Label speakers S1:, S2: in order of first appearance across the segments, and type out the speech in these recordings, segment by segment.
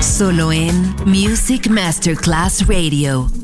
S1: solo en Music Masterclass Radio.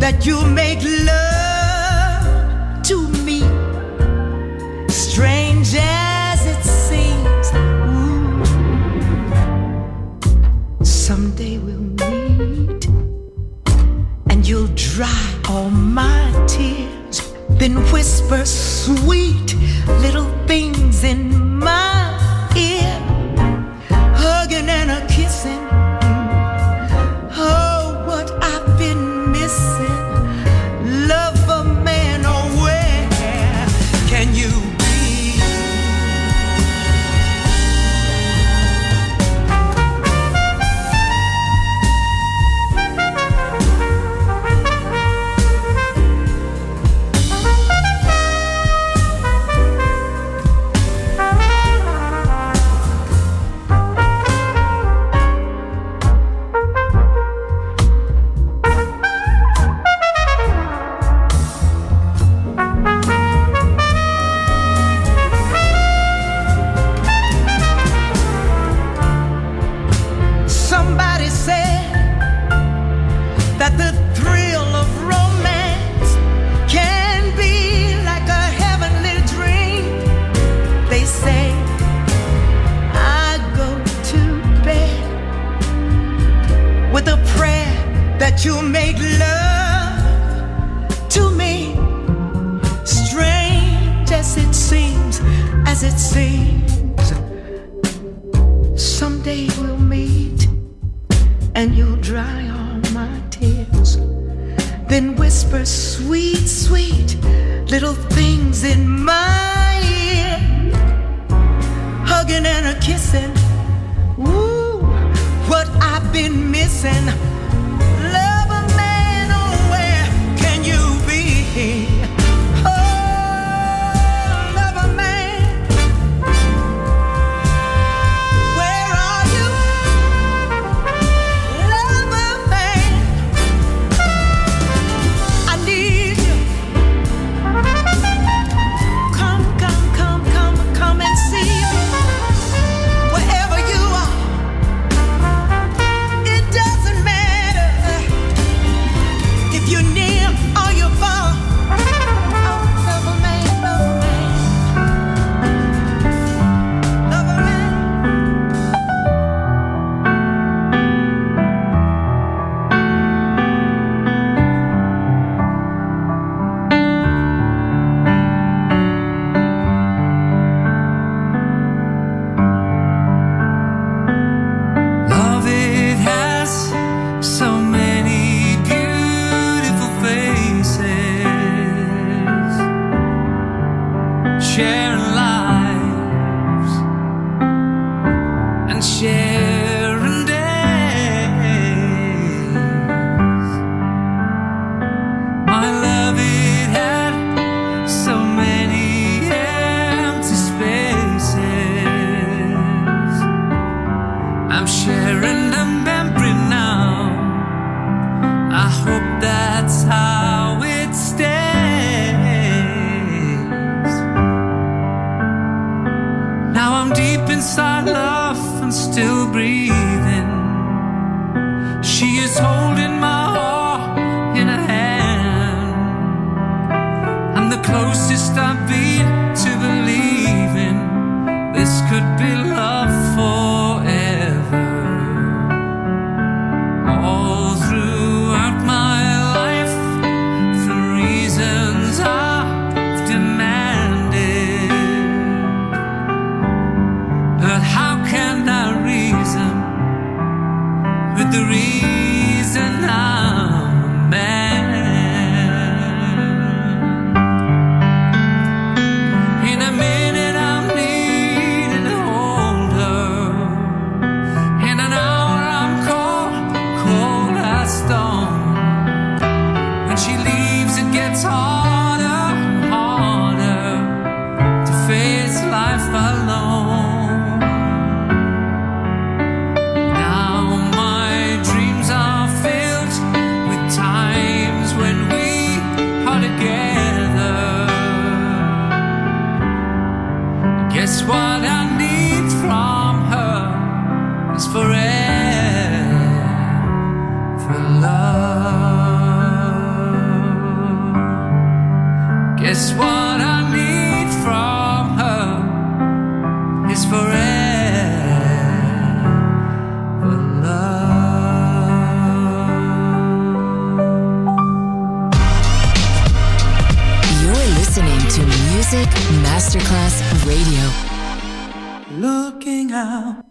S2: that you make love to me, strange as it seems. Ooh. Someday we'll meet, and you'll dry all my tears, then whisper sweet little things in share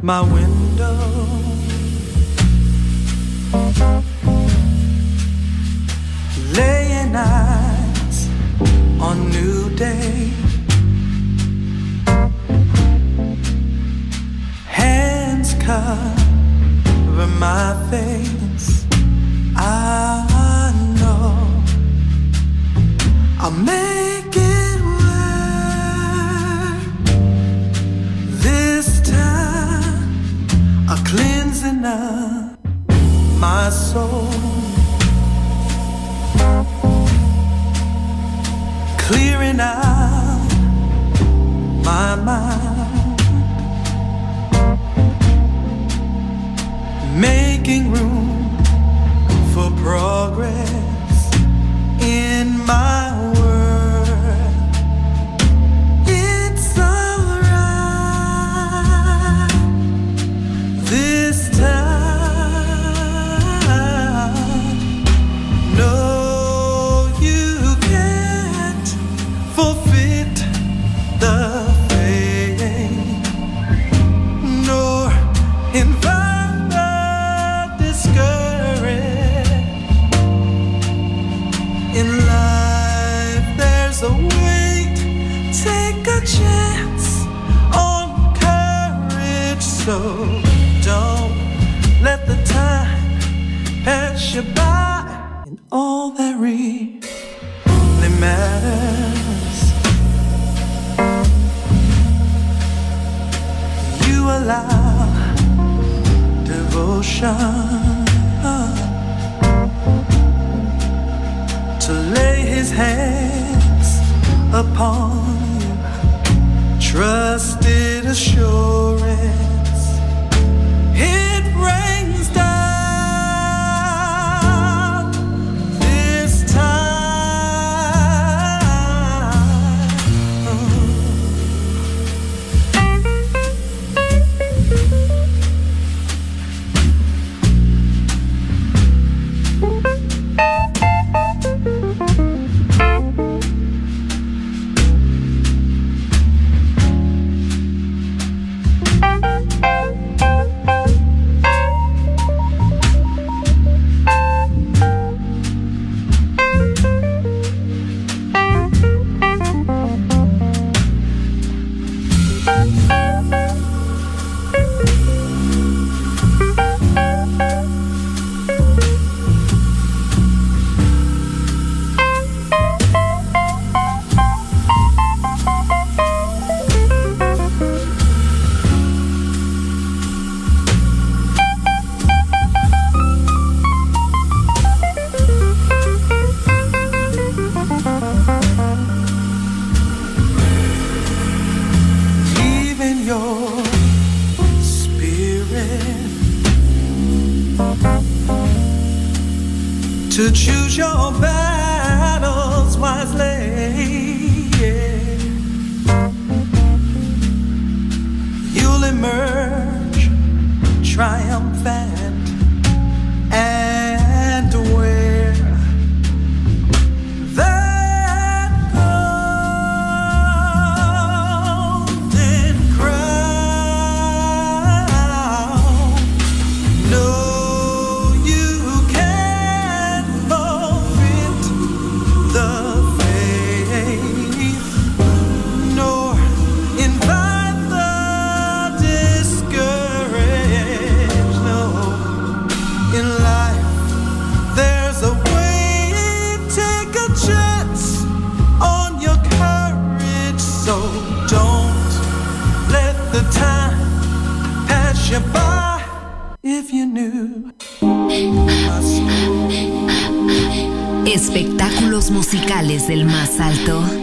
S2: my
S3: window. mind. allow devotion to lay his hands upon you. Trusted assurance.